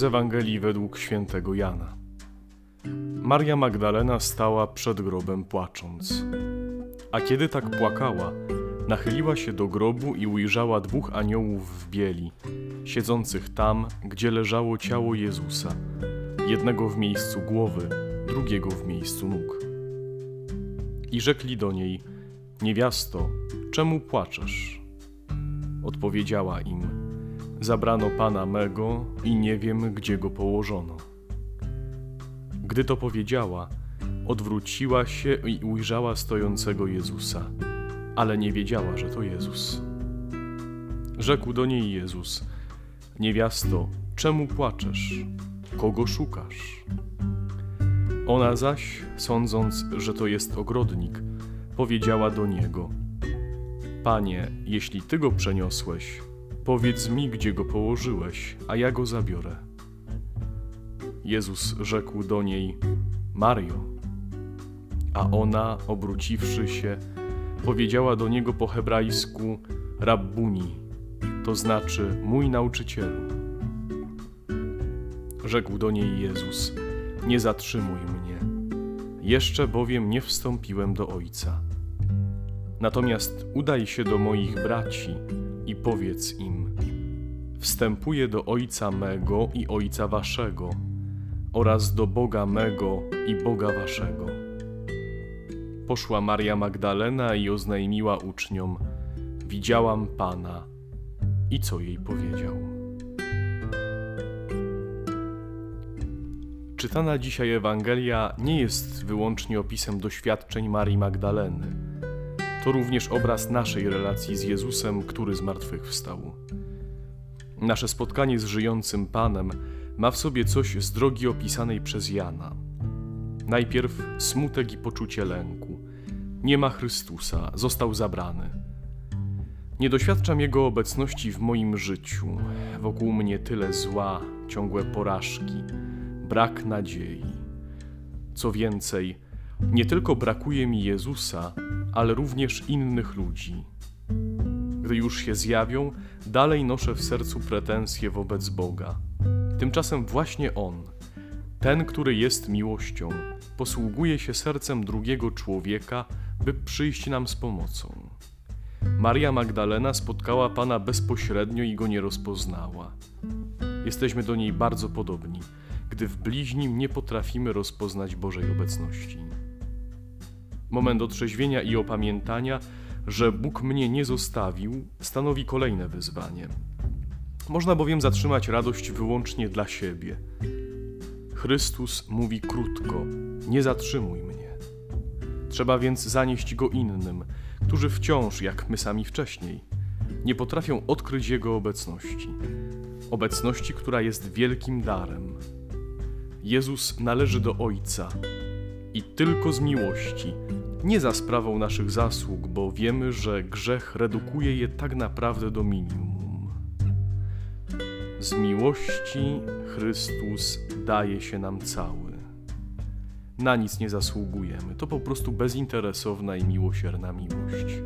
Z Ewangelii według świętego Jana. Maria Magdalena stała przed grobem płacząc. A kiedy tak płakała, nachyliła się do grobu i ujrzała dwóch aniołów w bieli, siedzących tam, gdzie leżało ciało Jezusa, jednego w miejscu głowy, drugiego w miejscu nóg. I rzekli do niej: Niewiasto, czemu płaczesz? Odpowiedziała im: Zabrano pana mego i nie wiem, gdzie go położono. Gdy to powiedziała, odwróciła się i ujrzała stojącego Jezusa, ale nie wiedziała, że to Jezus. Rzekł do niej Jezus: Niewiasto, czemu płaczesz? Kogo szukasz? Ona zaś, sądząc, że to jest ogrodnik, powiedziała do niego: Panie, jeśli ty go przeniosłeś, powiedz mi, gdzie go położyłeś, a ja go zabiorę. Jezus rzekł do niej: Mario. A ona, obróciwszy się, powiedziała do niego po hebrajsku: Rabbuni, to znaczy mój nauczycielu. Rzekł do niej Jezus: Nie zatrzymuj mnie, jeszcze bowiem nie wstąpiłem do Ojca. Natomiast udaj się do moich braci i powiedz im: Wstępuję do Ojca mego i Ojca waszego, oraz do Boga mego i Boga waszego. Poszła Maria Magdalena i oznajmiła uczniom: Widziałam Pana. I co jej powiedział? Czytana dzisiaj Ewangelia nie jest wyłącznie opisem doświadczeń Marii Magdaleny. To również obraz naszej relacji z Jezusem, który zmartwychwstał. Nasze spotkanie z żyjącym Panem ma w sobie coś z drogi opisanej przez Jana. Najpierw smutek i poczucie lęku. Nie ma Chrystusa, został zabrany. Nie doświadczam Jego obecności w moim życiu. Wokół mnie tyle zła, ciągłe porażki, brak nadziei. Co więcej, nie tylko brakuje mi Jezusa, ale również innych ludzi. Gdy już się zjawią, dalej noszę w sercu pretensje wobec Boga. Tymczasem właśnie On, ten, który jest miłością, posługuje się sercem drugiego człowieka, by przyjść nam z pomocą. Maria Magdalena spotkała Pana bezpośrednio i go nie rozpoznała. Jesteśmy do niej bardzo podobni, gdy w bliźnim nie potrafimy rozpoznać Bożej obecności. Moment otrzeźwienia i opamiętania, że Bóg mnie nie zostawił, stanowi kolejne wyzwanie. Można bowiem zatrzymać radość wyłącznie dla siebie. Chrystus mówi krótko: Nie zatrzymuj mnie. Trzeba więc zanieść go innym, którzy wciąż, jak my sami wcześniej, nie potrafią odkryć Jego obecności. Obecności, która jest wielkim darem. Jezus należy do Ojca i tylko z miłości, nie za sprawą naszych zasług, bo wiemy, że grzech redukuje je tak naprawdę do minimum. Z miłości Chrystus daje się nam cały. Na nic nie zasługujemy, to po prostu bezinteresowna i miłosierna miłość.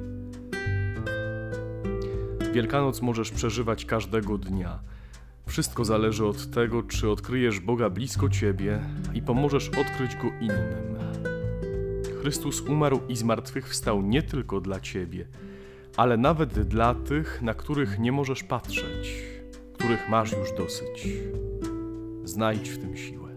Wielkanoc możesz przeżywać każdego dnia. Wszystko zależy od tego, czy odkryjesz Boga blisko ciebie i pomożesz odkryć go innym. Chrystus umarł i zmartwychwstał nie tylko dla ciebie, ale nawet dla tych, na których nie możesz patrzeć, których masz już dosyć. Znajdź w tym siłę.